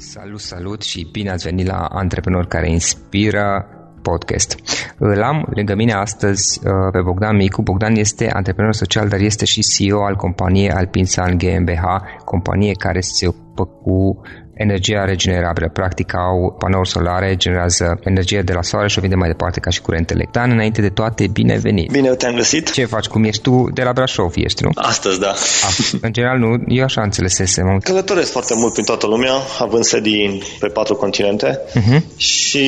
Salut, salut și bine ați venit la Antreprenori care inspiră podcast. Îl am lângă mine astăzi uh, pe Bogdan Micu. Bogdan este antreprenor social, dar este și CEO al companiei Alpinsan GmbH, companie care se ocupă cu energia regenerabilă. Practic au panouri solare, generează energie de la soare și o vinde mai departe ca și curentele. Dan, înainte de toate, bine venit! Bine te-am găsit! Ce faci? Cum ești tu? De la Brașov ești, nu? Astăzi, da. A, în general, nu. Eu așa înțelesesem. Călătoresc foarte mult prin toată lumea, având sedii pe patru continente uh-huh. și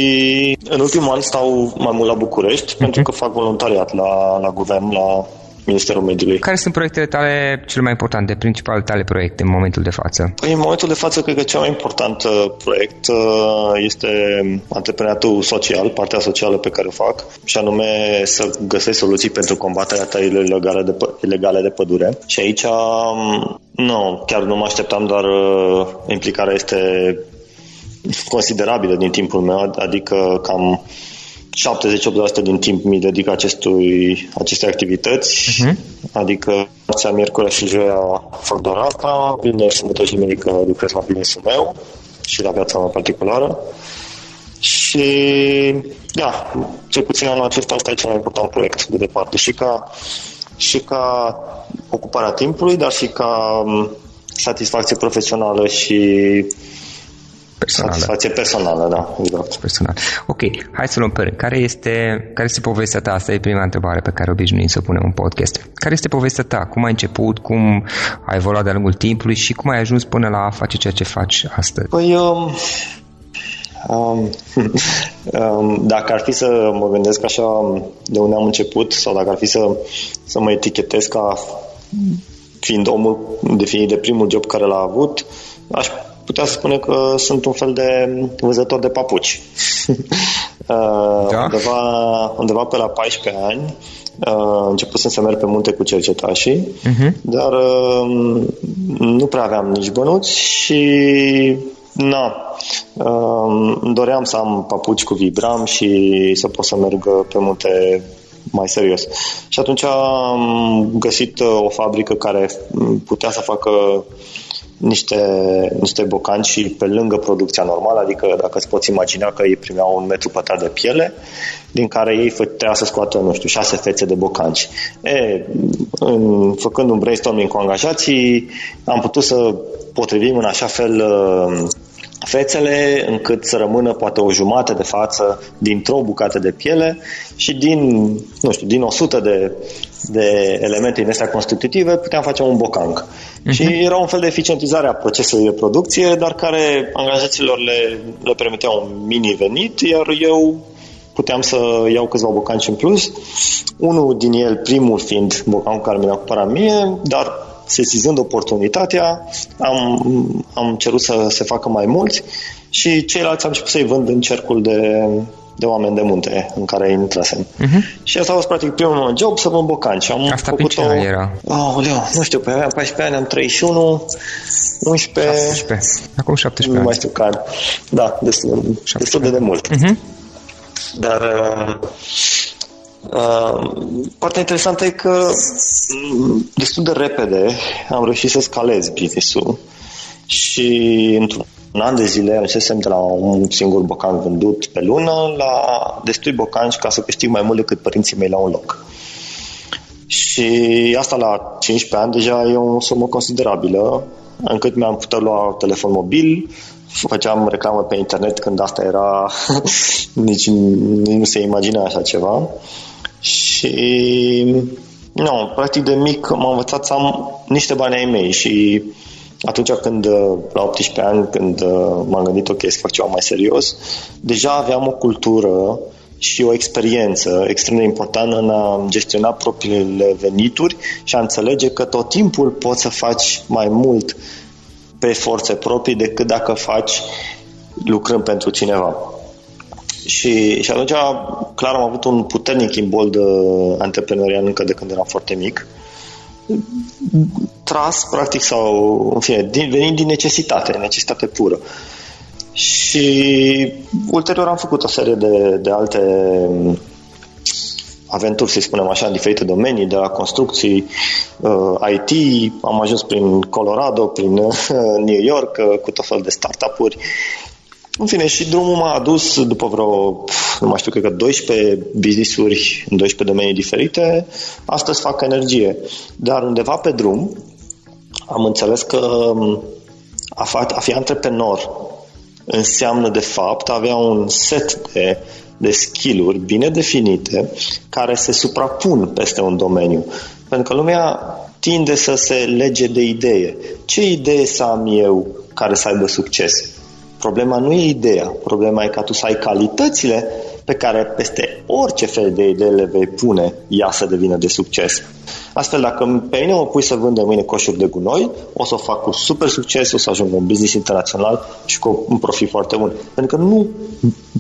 în ultimul an stau mai mult la București uh-huh. pentru că fac voluntariat la, la guvern, la Ministerul Mediului. Care sunt proiectele tale cele mai importante, principalele tale proiecte în momentul de față? Păi, în momentul de față, cred că cel mai important uh, proiect uh, este antreprenoriatul social, partea socială pe care o fac, și anume să găsesc soluții pentru combaterea tăierilor ilegale de, ilegale de pădure. Și aici, um, nu, chiar nu mă așteptam, dar uh, implicarea este considerabilă din timpul meu, adică cam 70-80% din timp mi dedic acestui, acestei activități, uh-huh. adică marțea, miercuri și joia fac doar asta, vine sâmbătă și duminică lucrez la business meu și la viața mea particulară. Și, da, cel puțin anul acesta asta e cel mai important proiect de departe. Și ca, și ca ocuparea timpului, dar și ca satisfacție profesională și personală. Satisfacție personală, da, exact. Personal. Ok, hai să luăm pe rând. Care este, care este povestea ta? Asta e prima întrebare pe care obișnuim să o punem în podcast. Care este povestea ta? Cum ai început? Cum ai evoluat de-a lungul timpului? Și cum ai ajuns până la a face ceea ce faci astăzi? Păi, um, um, um, dacă ar fi să mă gândesc așa de unde am început sau dacă ar fi să, să mă etichetez ca fiind omul definit de primul job care l-a avut, aș putea să spune că sunt un fel de vânzător de papuci. Uh, da? undeva, undeva pe la 14 ani uh, început să merg pe munte cu cercetașii, uh-huh. dar uh, nu prea aveam nici bănuți și na, uh, doream să am papuci cu vibram și să pot să merg pe munte mai serios. Și atunci am găsit o fabrică care putea să facă niște, niște bocanci și pe lângă producția normală, adică dacă îți poți imagina că ei primeau un metru pătrat de piele, din care ei trebuia să scoată, nu știu, șase fețe de bocanci. E, în, făcând un brainstorming cu angajații, am putut să potrivim în așa fel uh, fețele încât să rămână poate o jumătate de față dintr-o bucată de piele și din, nu știu, din 100 de, de elemente din astea constitutive puteam face un bocang. Uh-huh. Și era un fel de eficientizare a procesului de producție, dar care angajaților le, le permitea un mini venit, iar eu puteam să iau câțiva bocanci în plus. Unul din el, primul fiind bocanul care mi-a cumpărat mie, dar sesizând oportunitatea, am, am cerut să se facă mai mulți și ceilalți am început să-i vând în cercul de, de oameni de munte în care intrasem. Uh-huh. Și asta a fost practic primul meu job să vă bocanci. Am asta făcut pe ce o... era? Oh, leu, nu știu, pe aveam 14 ani, am 31, 11... 17. Acum 17 ani. Nu mai știu care. Da, destul, destul de, de mult. Uh-huh. Dar uh, uh, partea interesantă e că mm, destul de repede am reușit să scalez business-ul și într-un un an de zile ajunsesem de la un singur bocan vândut pe lună la destui bocanci ca să câștig mai mult decât părinții mei la un loc. Și asta la 15 ani deja e o sumă considerabilă, încât mi-am putut lua telefon mobil, făceam reclamă pe internet când asta era, nici, nici nu se imagina așa ceva. Și nu, practic de mic m-am învățat să am niște bani ai mei și atunci când, uh, la 18 ani, când uh, m-am gândit, ok, să fac ceva mai serios, deja aveam o cultură și o experiență extrem de importantă în a gestiona propriile venituri și a înțelege că tot timpul poți să faci mai mult pe forțe proprii decât dacă faci lucrând pentru cineva. Și, și atunci, clar, am avut un puternic imbold uh, antreprenorial încă de când eram foarte mic tras, practic, sau, în fine, din, venind din necesitate, necesitate pură. Și ulterior am făcut o serie de, de alte aventuri, să spunem așa, în diferite domenii, de la construcții, uh, IT, am ajuns prin Colorado, prin uh, New York, uh, cu tot fel de startup-uri. În fine, și drumul m-a adus după vreo, nu mai știu, cred că 12 business-uri în 12 domenii diferite. Astăzi fac energie. Dar undeva pe drum am înțeles că um, a, fa- a fi antreprenor înseamnă de fapt avea un set de, de skill-uri bine definite care se suprapun peste un domeniu. Pentru că lumea tinde să se lege de idee. Ce idee să am eu care să aibă succes? Problema nu e ideea, problema e ca tu să ai calitățile pe care peste orice fel de idee le vei pune, ea să devină de succes. Astfel, dacă pe mine mă pui să vând de mâine coșuri de gunoi, o să o fac cu super succes, o să ajung un business internațional și cu un profit foarte bun. Pentru că nu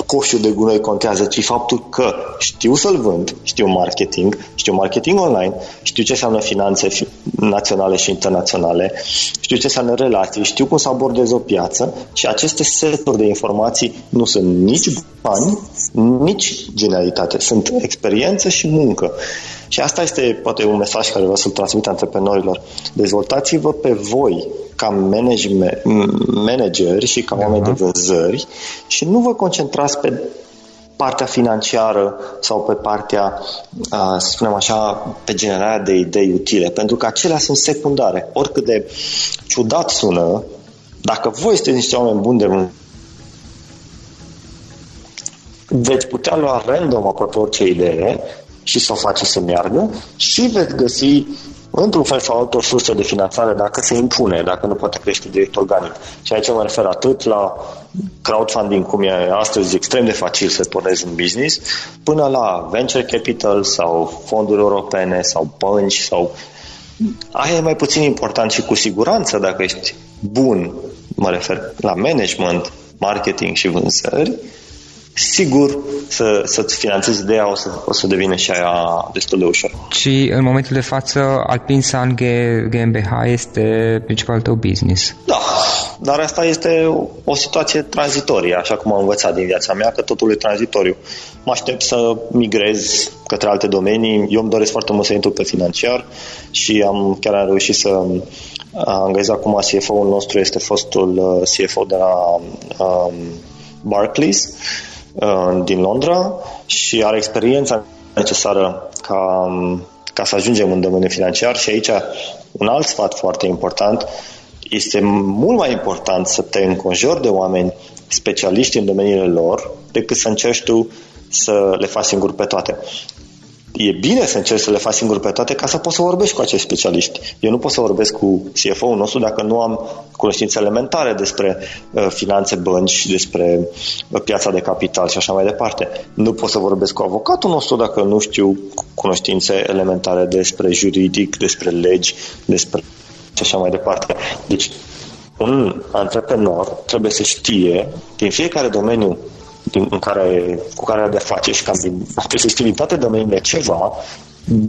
coșul de gunoi contează, ci faptul că știu să-l vând, știu marketing, știu marketing online, știu ce înseamnă finanțe naționale și internaționale, știu ce înseamnă relații, știu cum să abordez o piață și aceste seturi de informații nu sunt nici bani, nici genialitate, sunt experiență și muncă. Și asta este poate un mesaj care vreau să-l transmit antreprenorilor. Dezvoltați-vă pe voi ca manageri și ca oameni de vânzări și nu vă concentrați pe partea financiară sau pe partea, să spunem așa, pe generarea de idei utile, pentru că acelea sunt secundare. Oricât de ciudat sună, dacă voi sunteți niște oameni buni de veți putea lua random aproape orice idee și să o faceți să meargă și veți găsi într-un fel sau altul o sursă de finanțare dacă se impune, dacă nu poate crește direct organic. Și aici mă refer atât la crowdfunding, cum e astăzi extrem de facil să pornezi un business, până la venture capital sau fonduri europene sau bănci sau Aia e mai puțin important și cu siguranță dacă ești bun, mă refer la management, marketing și vânzări, sigur să, să-ți finanțezi ideea o să, o să devină și aia destul de ușor. Și în momentul de față Alpin San GmbH este principalul tău business. Da, dar asta este o, o situație tranzitorie, așa cum am învățat din viața mea, că totul e tranzitoriu. Mă aștept să migrez către alte domenii. Eu îmi doresc foarte mult să intru pe financiar și am chiar am reușit să angajez acum CFO-ul nostru, este fostul uh, CFO de la um, Barclays Uh, din Londra și are experiența necesară ca, ca să ajungem în domeniul financiar și aici un alt sfat foarte important. Este mult mai important să te înconjori de oameni specialiști în domeniile lor decât să încerci tu să le faci singur pe toate e bine să încerci să le faci singur pe toate ca să poți să vorbești cu acești specialiști. Eu nu pot să vorbesc cu CFO-ul nostru dacă nu am cunoștințe elementare despre uh, finanțe, bănci, despre uh, piața de capital și așa mai departe. Nu pot să vorbesc cu avocatul nostru dacă nu știu cunoștințe elementare despre juridic, despre legi, despre și așa mai departe. Deci, un antreprenor trebuie să știe din fiecare domeniu din, în care, cu care are de face și cam din, trebuie să știi din toate domeniile ceva,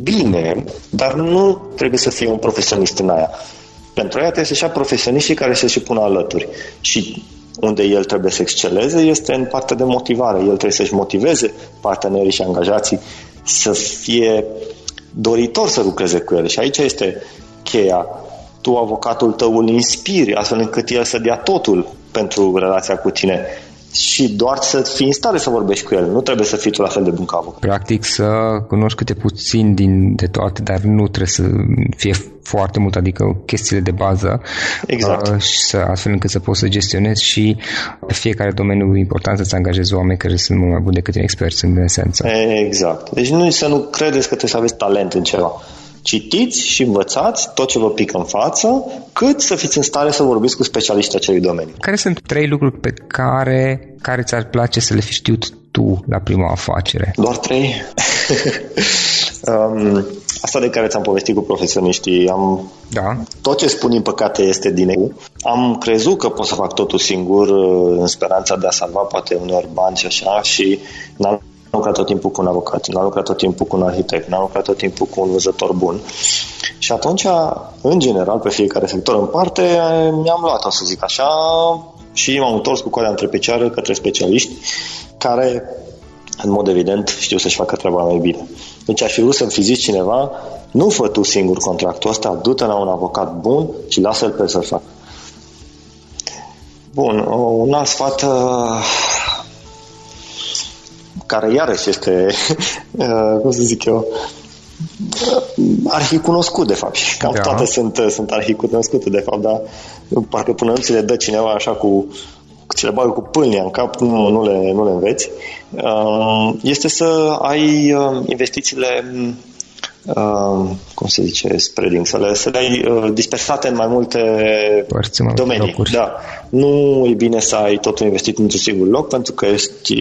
bine, dar nu trebuie să fie un profesionist în aia. Pentru aia trebuie să-și ia profesioniștii care să și pună alături. Și unde el trebuie să exceleze este în partea de motivare. El trebuie să-și motiveze partenerii și angajații să fie doritor să lucreze cu el. Și aici este cheia. Tu, avocatul tău, îl inspiri astfel încât el să dea totul pentru relația cu tine și doar să fii în stare să vorbești cu el. Nu trebuie să fii tu la fel de bun ca avocat. Practic să cunoști câte puțin din de toate, dar nu trebuie să fie foarte mult, adică chestiile de bază exact. uh, și să, astfel încât să poți să gestionezi și pe fiecare domeniu important să-ți angajezi oameni care sunt mult mai buni decât experți în esență. Exact. Deci nu să nu credeți că trebuie să aveți talent în ceva citiți și învățați tot ce vă pică în față, cât să fiți în stare să vorbiți cu specialiștii acelui domeniu. Care sunt trei lucruri pe care, care ți-ar place să le fi știut tu la prima afacere? Doar trei? um, asta de care ți-am povestit cu profesioniștii, am da. tot ce spun din păcate este din eu. Am crezut că pot să fac totul singur uh, în speranța de a salva poate uneori bani și așa și n-am am lucrat tot timpul cu un avocat, n-am lucrat tot timpul cu un arhitect, n-am lucrat tot timpul cu un văzător bun. Și atunci, în general, pe fiecare sector în parte, mi-am luat, o să zic așa, și m-am întors cu coada între picioare către specialiști care, în mod evident, știu să-și facă treaba mai bine. Deci aș fi vrut să-mi fi zis cineva, nu fă tu singur contractul ăsta, du-te la un avocat bun și lasă-l pe să-l facă. Bun, un alt sfat uh, care iarăși este, uh, cum să zic eu, arhicunoscut, de fapt. Și cam da. toate sunt, sunt arhicunoscute, de fapt, dar parcă până nu ți le dă cineva așa cu ți le bagă cu pâlnia în cap, nu, nu, le, nu le înveți, uh, este să ai investițiile cum se zice, spreading, să le, să le ai uh, dispersate în mai multe Părți, mai domenii. Locuri. Da. Nu e bine să ai totul investit într-un singur loc pentru că ești,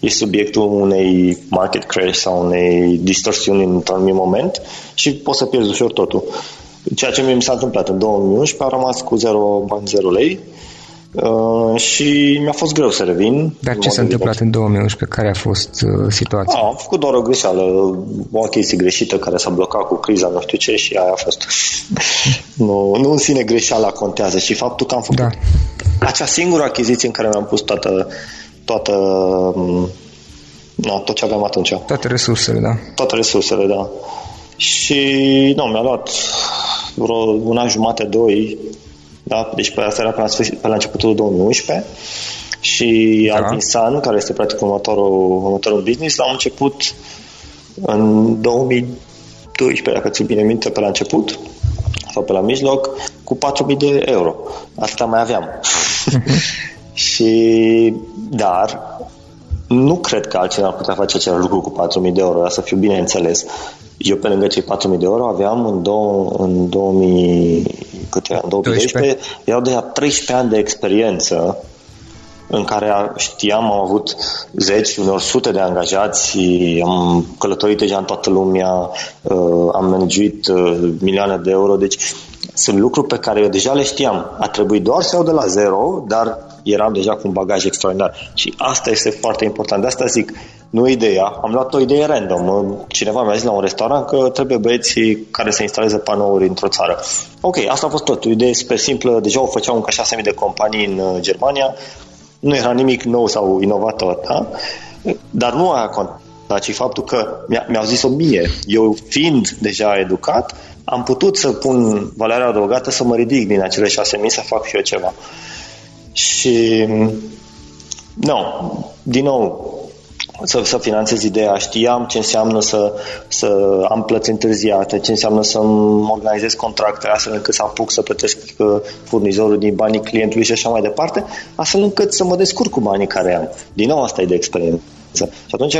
e subiectul unei market crash sau unei distorsiuni într-un anumit moment și poți să pierzi ușor totul. Ceea ce mi s-a întâmplat în 2011, a rămas cu 0 bani, 0 lei Uh, și mi-a fost greu să revin. Dar ce s-a întâmplat în 2011? Care a fost uh, situația? A, am făcut doar o greșeală, o chestie greșită care s-a blocat cu criza, nu știu ce, și aia a fost. nu, nu în sine greșeala contează și faptul că am făcut da. acea singură achiziție în care mi-am pus toată, toată no, tot ce aveam atunci. Toate resursele, da. Toate resursele, da. Și nu, mi-a luat vreo un an jumate, doi, da? Deci pe asta era pe la, sfârșit, pe la începutul 2011 și da. Altinsan, care este practic următorul, următorul business, a început în 2012, dacă ți bine minte, pe la început sau pe la mijloc, cu 4.000 de euro. Asta mai aveam. Uh-huh. și, dar, nu cred că altcineva ar putea face același lucru cu 4.000 de euro, dar să fiu bine înțeles. Eu pe lângă cei 4.000 de euro aveam în, două, în 2000, cât era, în 2012, erau deja 13 ani de experiență în care știam, am avut zeci, unor sute de angajați, am călătorit deja în toată lumea, uh, am managuit uh, milioane de euro, deci sunt lucruri pe care eu deja le știam. A trebuit doar să iau de la zero, dar eram deja cu un bagaj extraordinar. Și asta este foarte important. De asta zic, nu ideea. Am luat o idee random. Cineva mi-a zis la un restaurant că trebuie băieții care să instaleze panouri într-o țară. Ok, asta a fost tot. O idee super simplă. Deja o făceau încă 6.000 de companii în uh, Germania. Nu era nimic nou sau inovator, da? Dar nu a contat, ci faptul că mi mi-au zis-o mie. Eu, fiind deja educat, am putut să pun valoarea adăugată să mă ridic din acele 6.000 să fac și eu ceva. Și nu, din nou, să, să finanțez ideea, știam ce înseamnă să, să am plăți întârziate, ce înseamnă să organizez contracte astfel încât să apuc să plătesc uh, furnizorul din banii clientului și așa mai departe, astfel încât să mă descurc cu banii care am. Din nou asta e de experiență. Și atunci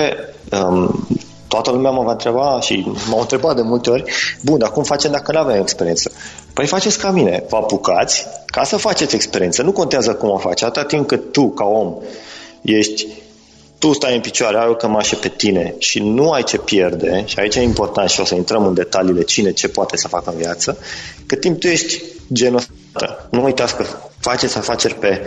um, toată lumea mă va întreba și m-au întrebat de multe ori, bun, dar cum facem dacă nu avem experiență? Păi faceți ca mine, vă apucați ca să faceți experiență. Nu contează cum o faci, atâta timp cât tu, ca om, ești tu stai în picioare, ai o cămașă pe tine și nu ai ce pierde, și aici e important și o să intrăm în detaliile cine ce poate să facă în viață, cât timp tu ești genul ăsta. Nu uitați că faceți afaceri pe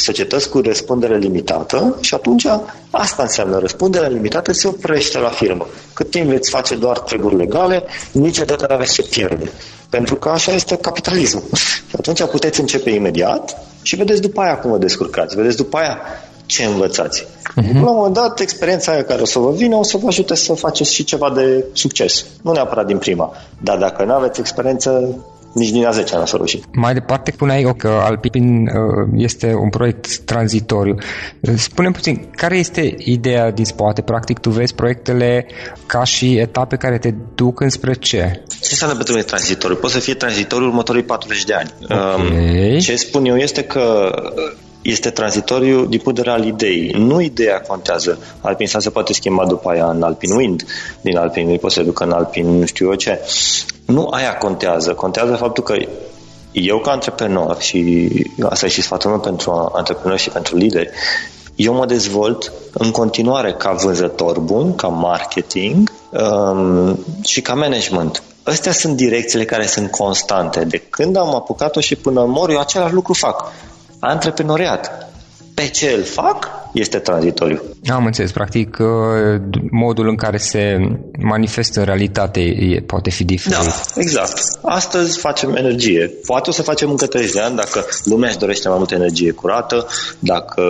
societăți cu răspundere limitată și atunci asta înseamnă răspundere limitată se oprește la firmă. Cât timp veți face doar treburi legale, niciodată nu aveți ce pierde. Pentru că așa este capitalismul. Și atunci puteți începe imediat și vedeți după aia cum vă descurcați. Vedeți după aia ce învățați. Uh-huh. La un moment dat, experiența aia care o să vă vină o să vă ajute să faceți și ceva de succes. Nu neapărat din prima. Dar dacă nu aveți experiență, nici din a 10 n-a să reuși. Mai departe spuneai că Alpipin uh, este un proiect tranzitoriu. Spune puțin, care este ideea din spate? Practic tu vezi proiectele ca și etape care te duc înspre ce? Ce înseamnă pentru mine tranzitoriu? Poate să fie tranzitoriu următorii 40 de ani. Okay. Um, ce spun eu este că este tranzitoriu din punct de vedere al ideii. Nu ideea contează. Alpin se poate schimba după aia în Alpin Wind, din Alpin Wind poate să ducă în Alpin nu știu eu ce. Nu aia contează. Contează faptul că eu ca antreprenor și asta e și sfatul meu pentru antreprenori și pentru lideri, eu mă dezvolt în continuare ca vânzător bun, ca marketing um, și ca management. Astea sunt direcțiile care sunt constante. De când am apucat-o și până mor, eu același lucru fac. Antreprenoriat. Pe ce îl fac? este tranzitoriu. Am înțeles. Practic, uh, modul în care se manifestă în realitate poate fi diferit. Da, exact. Astăzi facem energie. Poate o să facem încă 30 de ani dacă lumea își dorește mai multă energie curată, dacă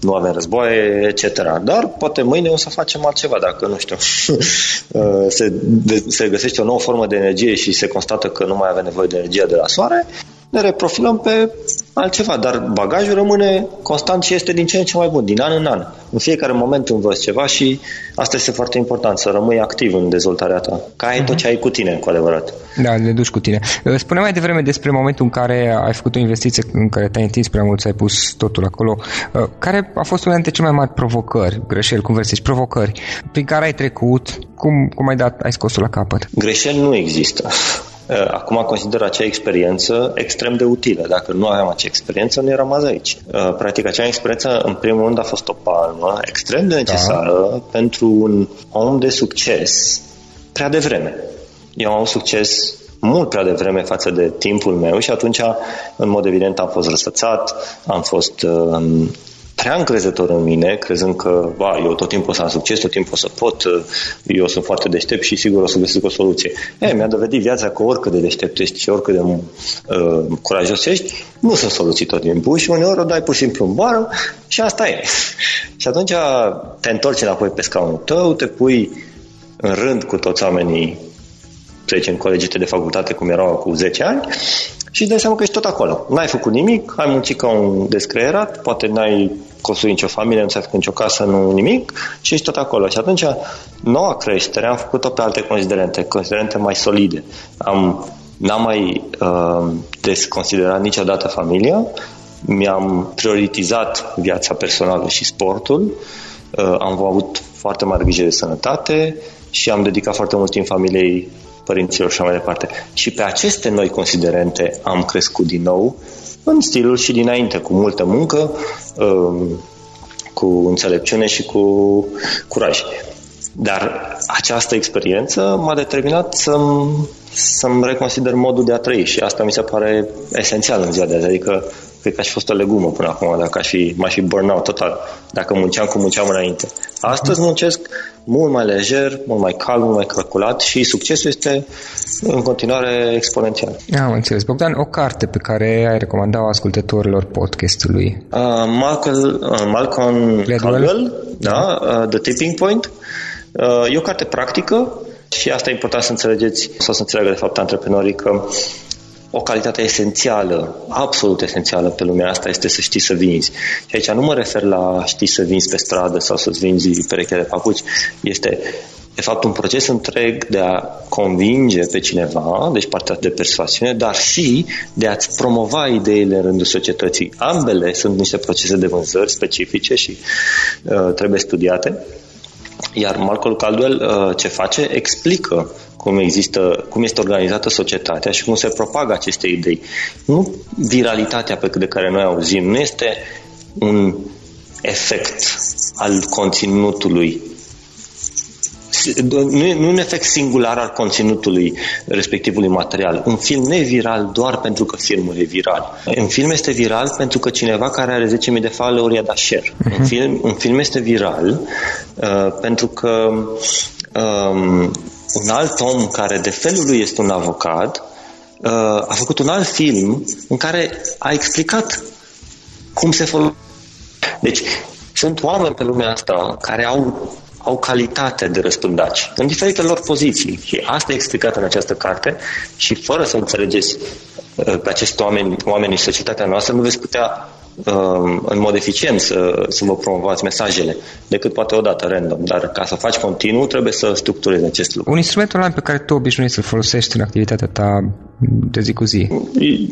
nu avem războaie, etc. Dar poate mâine o să facem altceva, dacă, nu știu, uh, se, se găsește o nouă formă de energie și se constată că nu mai avem nevoie de energie de la soare, ne reprofilăm pe altceva, dar bagajul rămâne constant și este din ce în ce mai bun, din an în an. În fiecare moment învăț ceva și asta este foarte important, să rămâi activ în dezvoltarea ta. Ca ai uh-huh. tot mhm. ce ai cu tine, cu adevărat. Da, le duci cu tine. Spune mai devreme despre momentul în care ai făcut o investiție în care te-ai întins prea mult, ai pus totul acolo. Uh, care a fost una dintre cele mai mari provocări, greșeli, cum vrei să zici, provocări, prin care ai trecut, cum, cum ai dat, ai scos la capăt? Greșeli nu există. Uh, acum consider acea experiență extrem de utilă. Dacă nu aveam acea experiență, nu eram azi aici. Uh, practic, acea experiență, în primul rând, a fost o palmă extrem de necesară da. pentru un om de succes prea devreme. Eu am avut succes mult prea devreme față de timpul meu și atunci, în mod evident, am fost răsfățat, am fost uh, prea încrezător în mine, crezând că ba, eu tot timpul o să am succes, tot timpul o să pot, eu sunt foarte deștept și sigur o să găsesc o soluție. E, mi-a dovedit viața că oricât de deștept ești și oricât de uh, curajos ești, nu sunt soluții tot timpul și uneori o dai pur și simplu în bară și asta e. și atunci te întorci înapoi pe scaunul tău, te pui în rând cu toți oamenii să zicem, colegii de facultate cum erau cu 10 ani și dai seama că ești tot acolo. N-ai făcut nimic, ai muncit ca un descreierat, poate n-ai construit nicio familie, nu ți-ai făcut nicio casă, nu nimic și ești tot acolo. Și atunci, noua creștere am făcut-o pe alte considerente, considerente mai solide. Am, n-am mai uh, desconsiderat niciodată familia, mi-am prioritizat viața personală și sportul, uh, am avut foarte mare grijă de sănătate și am dedicat foarte mult timp familiei părinților și așa mai departe. Și pe aceste noi considerente am crescut din nou în stilul și dinainte, cu multă muncă, um, cu înțelepciune și cu curaj. Dar această experiență m-a determinat să-mi, să-mi reconsider modul de a trăi și asta mi se pare esențial în ziua de azi. Adică cred că aș fi fost o legumă până acum, dacă aș fi, m-aș fi burnout total, dacă munceam cum munceam înainte. Astăzi muncesc mult mai lejer, mult mai calm, mult mai calculat și succesul este în continuare exponențial. Am înțeles. Bogdan, o carte pe care ai recomandat ascultătorilor podcastului? Uh, Malcolm, uh, Malcolm Gladwell, da, uh, The Tipping Point. Uh, e o carte practică și asta e important să înțelegeți sau să înțeleagă de fapt antreprenorii că o calitate esențială, absolut esențială pe lumea asta este să știi să vinzi. Și aici nu mă refer la știi să vinzi pe stradă sau să-ți vinzi pereche de papuci. Este de fapt un proces întreg de a convinge pe cineva, deci partea de persoasiune, dar și de a-ți promova ideile în rândul societății. Ambele sunt niște procese de vânzări specifice și uh, trebuie studiate. Iar Malcolm Caldwell uh, ce face? Explică cum, există, cum este organizată societatea și cum se propagă aceste idei. Nu viralitatea pe de care noi auzim, nu este un efect al conținutului nu e, nu un efect singular al conținutului respectivului material. Un film nu e viral doar pentru că filmul e viral. Un film este viral pentru că cineva care are 10.000 de follower i-a dat share. Uh-huh. Un, mhm. film, un film este viral uh, pentru că um, un alt om care de felul lui este un avocat uh, a făcut un alt film în care a explicat cum se folosește. Deci, sunt oameni pe lumea asta care au, au calitate de răspundaci în diferite lor poziții și asta e explicat în această carte și fără să înțelegeți uh, pe acești oameni, oamenii și societatea noastră, nu veți putea Um, în mod eficient să, să vă promovați mesajele, decât poate odată random. Dar ca să faci continuu, trebuie să structurezi acest lucru. Un instrument online pe care tu obișnuiești să-l folosești în activitatea ta de zi cu zi?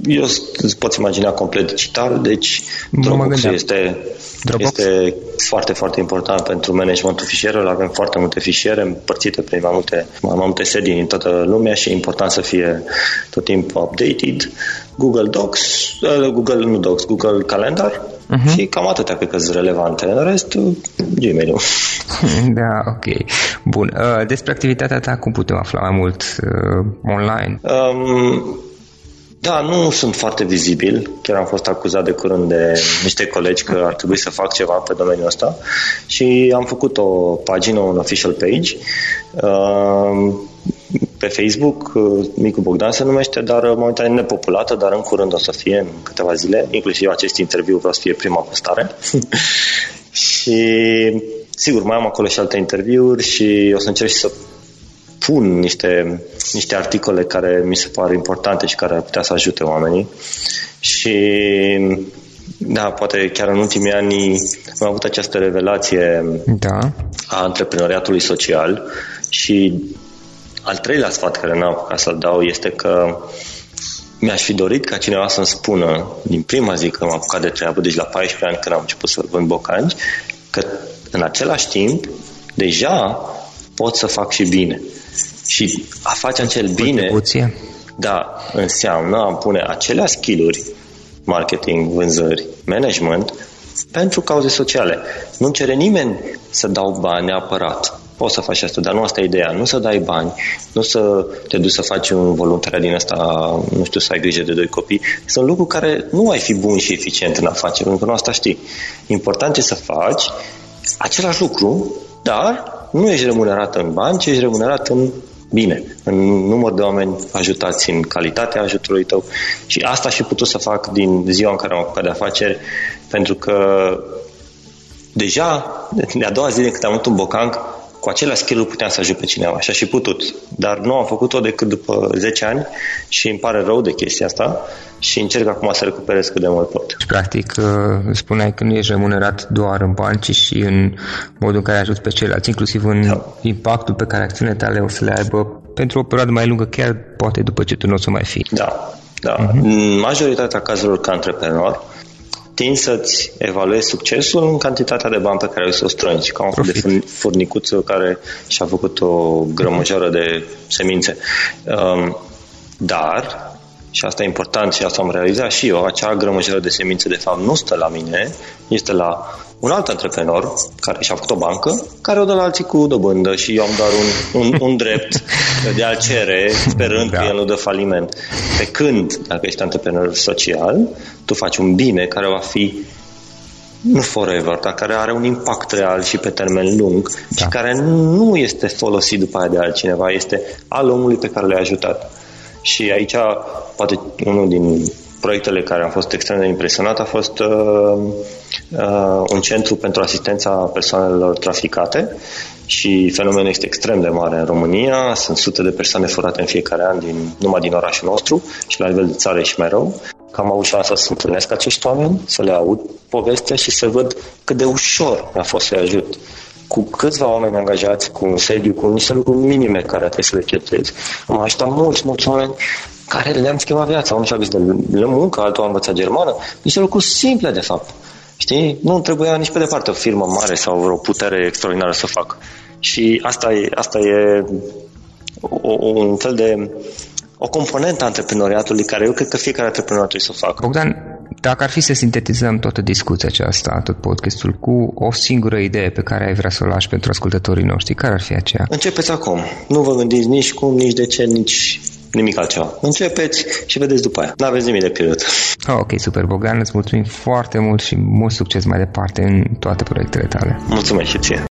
Eu îți poți imagina complet digital, deci Dropbox este, Dropbox? este foarte, foarte important pentru managementul fișierelor. Avem foarte multe fișiere împărțite prin mai multe, mai multe sedii în toată lumea și e important să fie tot timpul updated. Google Docs, uh, Google, nu Docs, Google Calendar uh-huh. și cam atâtea cred că sunt relevante. În rest, Gmail-ul. Da, ok. Bun. Uh, despre activitatea ta, cum putem afla mai mult uh, online? Um, Da, nu sunt foarte vizibil. Chiar am fost acuzat de curând de niște colegi că ar trebui să fac ceva pe domeniul ăsta și am făcut o pagină, un official page uh, pe Facebook, uh, Micu Bogdan se numește, dar momentan e nepopulată, dar în curând o să fie în câteva zile, inclusiv acest interviu vreau să fie prima postare. și sigur, mai am acolo și alte interviuri și o să încerc și să pun niște, niște articole care mi se par importante și care ar putea să ajute oamenii. Și da, poate chiar în ultimii ani am avut această revelație da. a antreprenoriatului social și al treilea sfat care n-am apucat să-l dau este că mi-aș fi dorit ca cineva să-mi spună din prima zi că m-am apucat de treabă, deci la 14 ani când am început să vând bocanci, că în același timp deja pot să fac și bine. Și a face acel bine, da, înseamnă a pune acelea skill-uri, marketing, vânzări, management, pentru cauze sociale. Nu cere nimeni să dau bani neapărat. Poți să faci asta, dar nu asta e ideea. Nu să dai bani, nu să te duci să faci un voluntariat din asta, nu știu, să ai grijă de doi copii. Sunt lucruri care nu ai fi bun și eficient în afaceri, pentru că nu asta știi. Important e să faci același lucru, dar nu ești remunerat în bani, ci ești remunerat în bine, în număr de oameni ajutați, în calitatea ajutorului tău. Și asta și putut să fac din ziua în care am apucat de afaceri, pentru că deja, de a doua zi de când am avut un bocanc, cu aceleași skill puteam să ajut pe cineva și și putut. Dar nu am făcut-o decât după 10 ani și îmi pare rău de chestia asta și încerc acum să recuperez cât de mult pot. Practic, uh, spuneai că nu ești remunerat doar în bani, ci și în modul în care ajuți pe ceilalți, inclusiv în da. impactul pe care acțiunile tale o să le aibă pentru o perioadă mai lungă, chiar poate după ce tu nu o să mai fii. Da, da. Uh-huh. În majoritatea cazurilor ca antreprenor, tin să-ți evaluezi succesul în cantitatea de bani pe care o să o strângi. Ca un fel de furnicuță care și-a făcut o grămăjoară de semințe. Um, dar și asta e important și asta am realizat și eu, acea grămăjoară de semințe de fapt nu stă la mine, este la un alt antreprenor care și-a făcut o bancă, care o dă la alții cu dobândă și eu am doar un, un, un drept de a cere, sperând da. că el nu dă faliment. Pe când, dacă ești antreprenor social, tu faci un bine care va fi nu forever, dar care are un impact real și pe termen lung da. și care nu este folosit după aia de altcineva, este al omului pe care l-ai ajutat. Și aici, poate unul din proiectele care am fost extrem de impresionat a fost uh, uh, un centru pentru asistența persoanelor traficate și fenomenul este extrem de mare în România. Sunt sute de persoane furate în fiecare an din, numai din orașul nostru și la nivel de țară și mai rău. Că am avut șansa să întâlnesc acești oameni, să le aud povestea și să văd cât de ușor mi-a fost să-i ajut cu câțiva oameni angajați, cu un sediu, cu niște lucruri minime care trebuie să le cheltuiesc. Am ajutat mulți, mulți oameni care le-am schimbat viața. Unul și-a găsit de muncă, altul a învățat germană. Niște lucruri simple, de fapt. Știi? Nu trebuia nici pe departe o firmă mare sau vreo putere extraordinară să facă. Și asta e, asta e o, un fel de o componentă a antreprenoriatului care eu cred că fiecare antreprenor trebuie să o facă. Bogdan, dacă ar fi să sintetizăm toată discuția aceasta, tot podcastul, cu o singură idee pe care ai vrea să o lași pentru ascultătorii noștri, care ar fi aceea? Începeți acum. Nu vă gândiți nici cum, nici de ce, nici nimic altceva. Începeți și vedeți după aia. Nu aveți nimic de pierdut. Oh, ok, super, Bogdan. Îți mulțumim foarte mult și mult succes mai departe în toate proiectele tale. Mulțumesc și ție.